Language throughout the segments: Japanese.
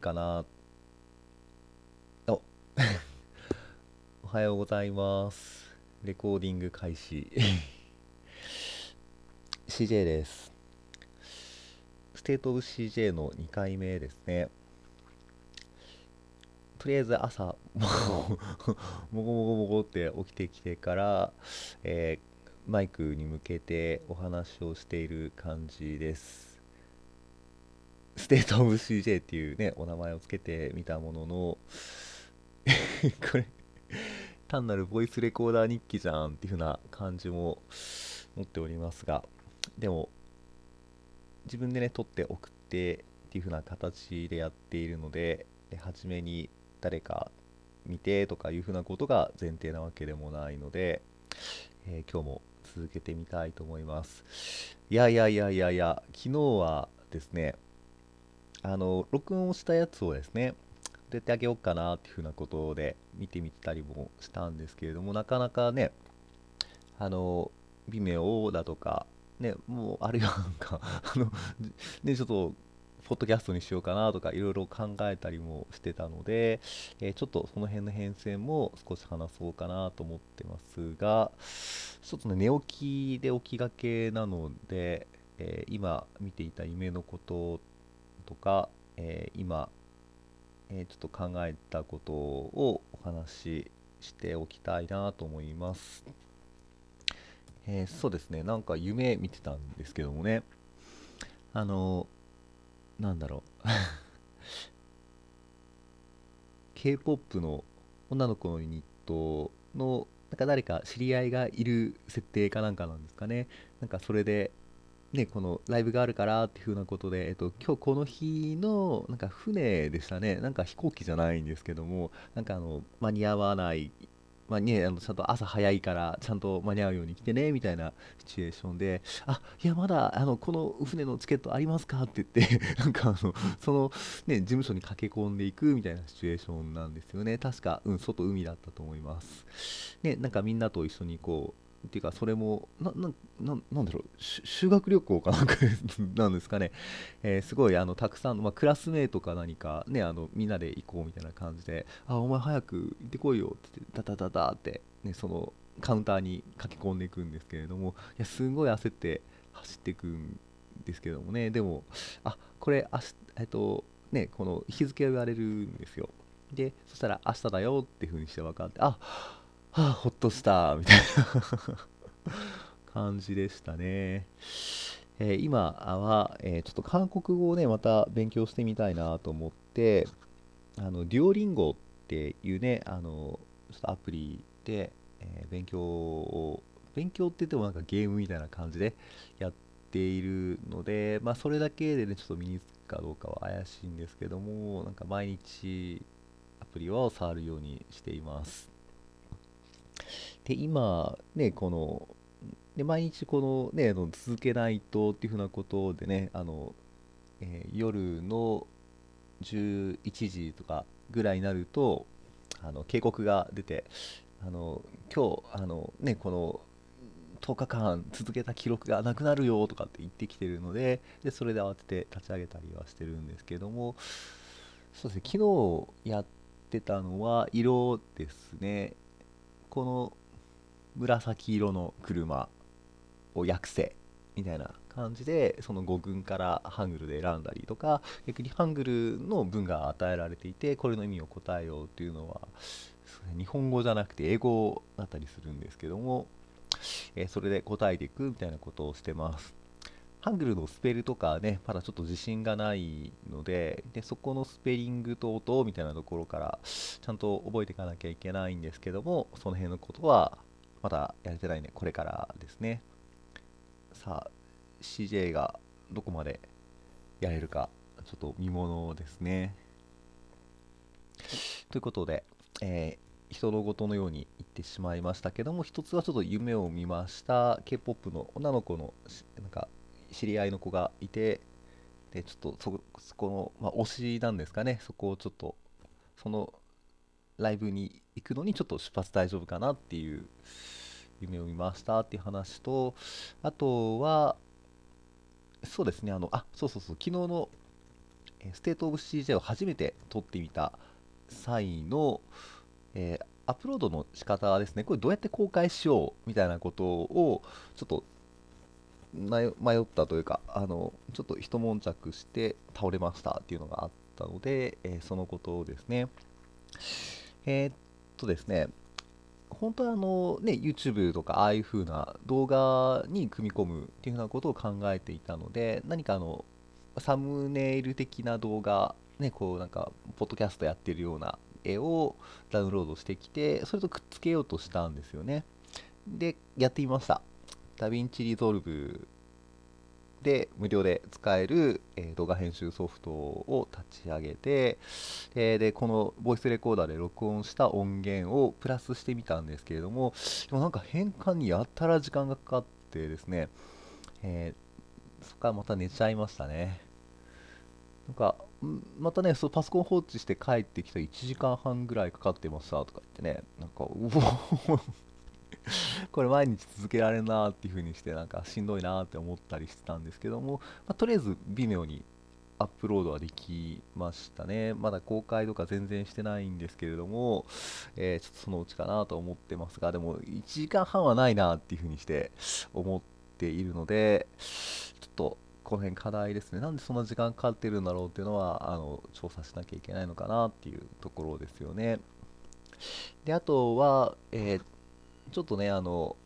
かな。お。おはようございます。レコーディング開始。CJ です。 State of CJ の2回目ですね。とりあえず朝 もごもごもごって起きてきてから、えーマイクに向けてお話をしている感じです。State of CJ っていうねお名前をつけてみたものの これ単なるボイスレコーダー日記じゃんっていう風な感じも持っておりますがでも自分でね撮って送ってっていう風な形でやっているのでで初めに誰か見てとかいう風なことが前提なわけでもないので、えー今日も続けてみたいと思います。いやいやいやいやいや昨日はですねあの録音をしたやつをですねどうやってあげようかなっていう風なことで見てみたりもしたんですけれどもなかなかねあの微妙だとかねもうあるいはなんか あのねちょっとポッドキャストにしようかなとかいろいろ考えたりもしてたので、えーちょっとその辺の変遷も少し話そうかなと思ってますがちょっとね寝起きで起きがけなので、えー今見ていた夢のこととか、えー今、えーちょっと考えたことをお話ししておきたいなと思います。えーそうですね、なんか夢見てたんですけどもね、あの、なんだろう、K-POP の女の子のユニットの、なんか誰か知り合いがいる設定かなんかなんですかね。なんかそれで、ね、このライブがあるからっていう風なことで、えっと、今日この日のなんか船でしたね、なんか飛行機じゃないんですけども、なんかあの間に合わない、まあね、あのちゃんと朝早いからちゃんと間に合うように来てねみたいなシチュエーションで、あいや、まだあのこの船のチケットありますかって言って、なんかあのその、ね、事務所に駆け込んでいくみたいなシチュエーションなんですよね、確か、うん、外、海だったと思います。ね、なんかみんなと一緒にこう、っていうか、それも、な、な、ななんだろう、修学旅行かなんか なんですかね、えーすごいあのたくさんの、まあ、クラスメートか何か、ね、あのみんなで行こうみたいな感じで、あ、お前早く行ってこいよって、ダダダダって、ね、そのカウンターに駆け込んでいくんですけれども、いや、すごい焦って走っていくんですけどもね、でも、あ、これ、あしえっと、ね、この日付を言われるんですよ。で、そしたら、明日だよっていう風にして分かって、あ、はあ、ほっとした、みたいな感じでしたね。えー今は、えーちょっと韓国語をね、また勉強してみたいなと思って、あの、デュオリンゴっていうね、あの、ちょっとアプリで、えー勉強を、勉強って言ってもなんかゲームみたいな感じでやっているので、まあ、それだけでね、ちょっと身につくかどうかは怪しいんですけども、なんか毎日アプリを触るようにしています。で、今、ね、この、で毎日このね、あの続けないとっていうふうなことでね、あの、えー夜の11時とかぐらいになると、あの警告が出て、あの今日あの、ね、この10日間続けた記録がなくなるよとかって言ってきてるので、でそれで慌てて立ち上げたりはしてるんですけども、そうですね、昨日やってたのは色ですね。この紫色の車を訳せみたいな感じでその語群からハングルで選んだりとか逆にハングルの文が与えられていてこれの意味を答えようっていうのは日本語じゃなくて英語だったりするんですけども、えそれで答えていくみたいなことをしてます。ハングルのスペルとかねまだちょっと自信がないのででそこのスペリングと音みたいなところからちゃんと覚えていかなきゃいけないんですけどもその辺のことはまだやれてないねこれからですね。さあ CJ がどこまでやれるかちょっと見ものですね。ということで、えー人のことのように言ってしまいましたけども一つはちょっと夢を見ました。K-POP の女の子のなんか知り合いの子がいてでちょっとそそこの、まあ、推しなんですかね。そこをちょっとそのライブに行くのにちょっと出発大丈夫かなっていう夢を見ましたっていう話とあとはそうですね。あのあそうそうそう。昨日のステートオブ CJ を初めて撮ってみた際の、えー、アップロードの仕方ですね、これどうやって公開しようみたいなことをちょっと迷ったというか、あのちょっと一悶着して倒れましたっていうのがあったので、えー、そのことですね。えー、っとですね、本当はあの、ね、YouTube とかああいう風な動画に組み込むっていうふうなことを考えていたので、何かあの、サムネイル的な動画、ね、こうなんか、ポッドキャストやってるような絵をダウンロードしてきて、それとくっつけようとしたんですよね。で、やってみました。 DaVinci Resolve で無料で使える、え、動画編集ソフトを立ち上げて、え、でこのボイスレコーダーで録音した音源をプラスしてみたんですけれどもでもなんか変換にやたら時間がかかってですね、えー、そこからまた寝ちゃいましたね。なんかまたねそうパソコン放置して帰ってきた1時間半ぐらいかかってましたとか言ってねなんかうお これ毎日続けられるなっていう風にしてなんかしんどいなって思ったりしてたんですけども、まあ、とりあえず微妙にアップロードはできましたね。まだ公開とか全然してないんですけれども、えー、ちょっとそのうちかなと思ってますが、でも1時間半はないなっていう風にして思っているので、ちょっとこの辺課題ですね。なんでそんな時間かかってるんだろうっていうのは、あの調査しなきゃいけないのかなっていうところですよね。で、あとは、えーちょっとね、あの、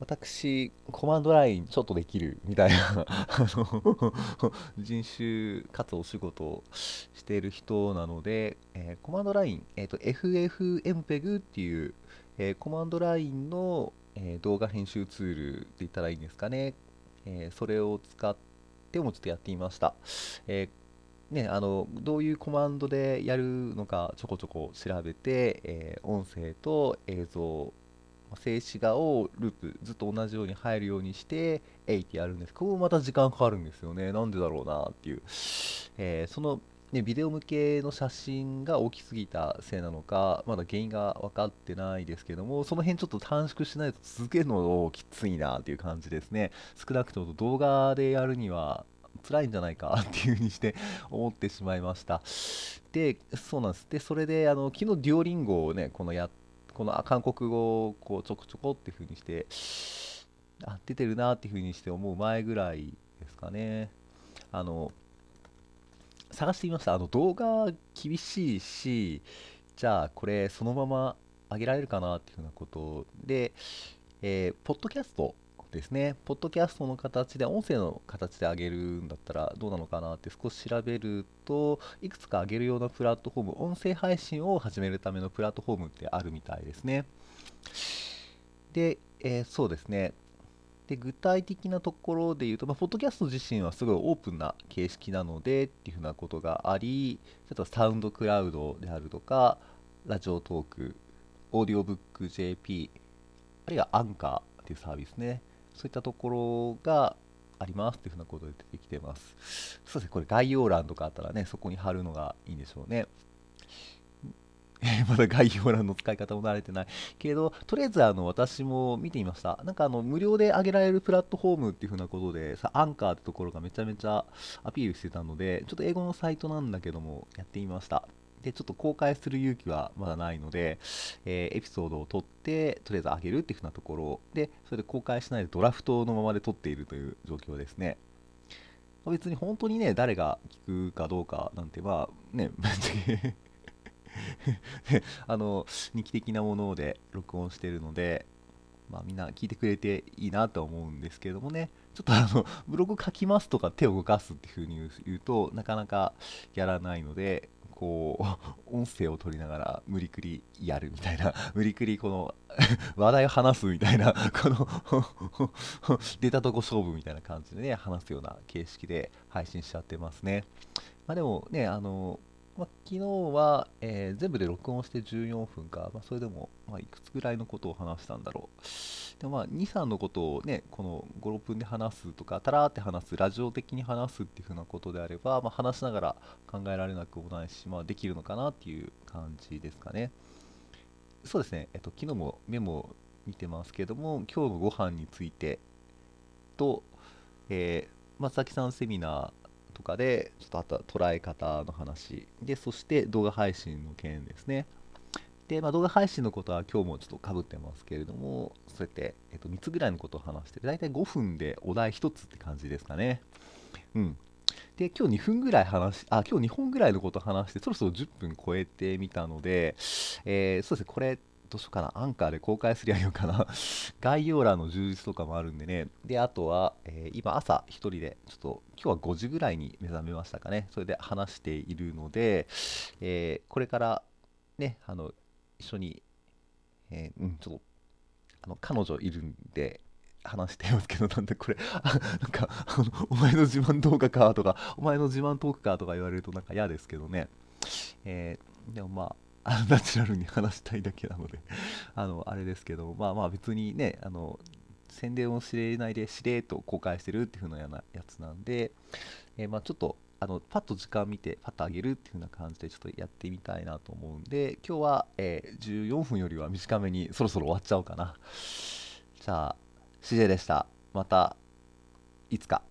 私、コマンドラインちょっとできるみたいな あの人種かつお仕事をしている人なので、えー、コマンドライン、えーと、FFmpeg っていう、えー、コマンドラインの、えー、動画編集ツールって言ったらいいんですかね、えそれを使ってもちょっとやってみました。えね、あのどういうコマンドでやるのかちょこちょこ調べて、えー、音声と映像静止画をループずっと同じように入るようにしてえいってやるんです。ここもまた時間かかるんですよね。なんでだろうなっていう、えー、その、ね、ビデオ向けの写真が大きすぎたせいなのかまだ原因が分かってないですけどもその辺ちょっと短縮しないと続けるのきついなっていう感じですね。少なくとも動画でやるには辛いんじゃないかっていう風にして思ってしまいました。で、そうなんです。で、それで、あの昨日デュオリンゴをね、このや、この韓国語をこうちょこちょこっていう風にして、あ、出てるなっていう風にして思う前ぐらいですかね。あの、探してみました。あの動画厳しいし、じゃあこれそのまま上げられるかなっていうふうなことで、えー、ポッドキャストですね、ポッドキャストの形で、音声の形で上げるんだったらどうなのかなって少し調べると、いくつか上げるようなプラットフォーム、音声配信を始めるためのプラットフォームってあるみたいですね。で、えー、そうですね。で具体的なところで言うと、まあ、ポッドキャスト自身はすごいオープンな形式なのでっていうふうなことがあり、ちょっとサウンドクラウドであるとか、ラジオトーク、オーディオブック JP、あるいはアンカーっていうサービスね。そういったところがありますっていうふうなことで出てきてます。そうですね、これ概要欄とかあったらね、そこに貼るのがいいんでしょうね。まだ概要欄の使い方も慣れてないけど、とりあえずあの私も見てみました。なんかあの無料で上げられるプラットフォームっていう風なことで、さアンカーってところがめちゃめちゃアピールしてたので、ちょっと英語のサイトなんだけども、やってみました。で、ちょっと公開する勇気はまだないので、えー、エピソードを撮って、とりあえず上げるっていうふうなところで、それで公開しないでドラフトのままで撮っているという状況ですね。ま別に本当にね、誰が聞くかどうかなんて、まあ ね、あの、日記的なもので録音してるので、まあみんな聞いてくれていいなと思うんですけれどもね、ちょっとあの、ブログ書きますとか手を動かすっていうふうに言うとなかなかやらないので、こう、音声を取りながら無理くりやるみたいな、無理くりこの 話題を話すみたいな、この出たとこ勝負みたいな感じでね、話すような形式で配信しちゃってますね。まあでもね、あの、まあ、昨日は、えー、全部で録音して14分か、まあ、それでも、まあ、いくつぐらいのことを話したんだろう。でまあ、2、3のことをね、この5、6分で話すとか、たらーって話す、ラジオ的に話すっていうふうなことであれば、まあ、話しながら考えられなくもないし、まあ、できるのかなっていう感じですかね。そうですね、えっと、昨日もメモ見てますけども、今日のご飯についてと、えー、松崎さんセミナーとかで、ちょっとあとは捉え方の話、で、そして動画配信の件ですね。で、まあ、動画配信のことは今日もちょっとかぶってますけれども、そうやって、えっと、3つぐらいのことを話して、大体5分でお題1つって感じですかね。うん。で、今日2分ぐらい話し、あ、今日2本ぐらいのことを話して、そろそろ10分超えてみたので、えー、そうですね、これ、どうしようかな、アンカーで公開すりゃいいのかな。概要欄の充実とかもあるんでね。で、あとは、えー、今朝1人で、ちょっと今日は5時ぐらいに目覚めましたかね。それで話しているので、えー、これからね、あの、一緒に、えー、うん、ちょっと、あの、彼女いるんで、話してますけど、なんでこれ、なんかあの、お前の自慢動画かとか、お前の自慢トークかとか言われるとなんか嫌ですけどね。えー、でもまあ、あナチュラルに話したいだけなのであの、あれですけど、まあまあ別にね、あの、宣伝をしれないでしれーと公開してるっていう風なやつなんで、えー、まあちょっと、あの、パッと時間見て、パッと上げるっていう風な感じでちょっとやってみたいなと思うんで、今日は、えー、14分よりは短めにそろそろ終わっちゃおうかな。じゃあ、CJ でした。また、いつか。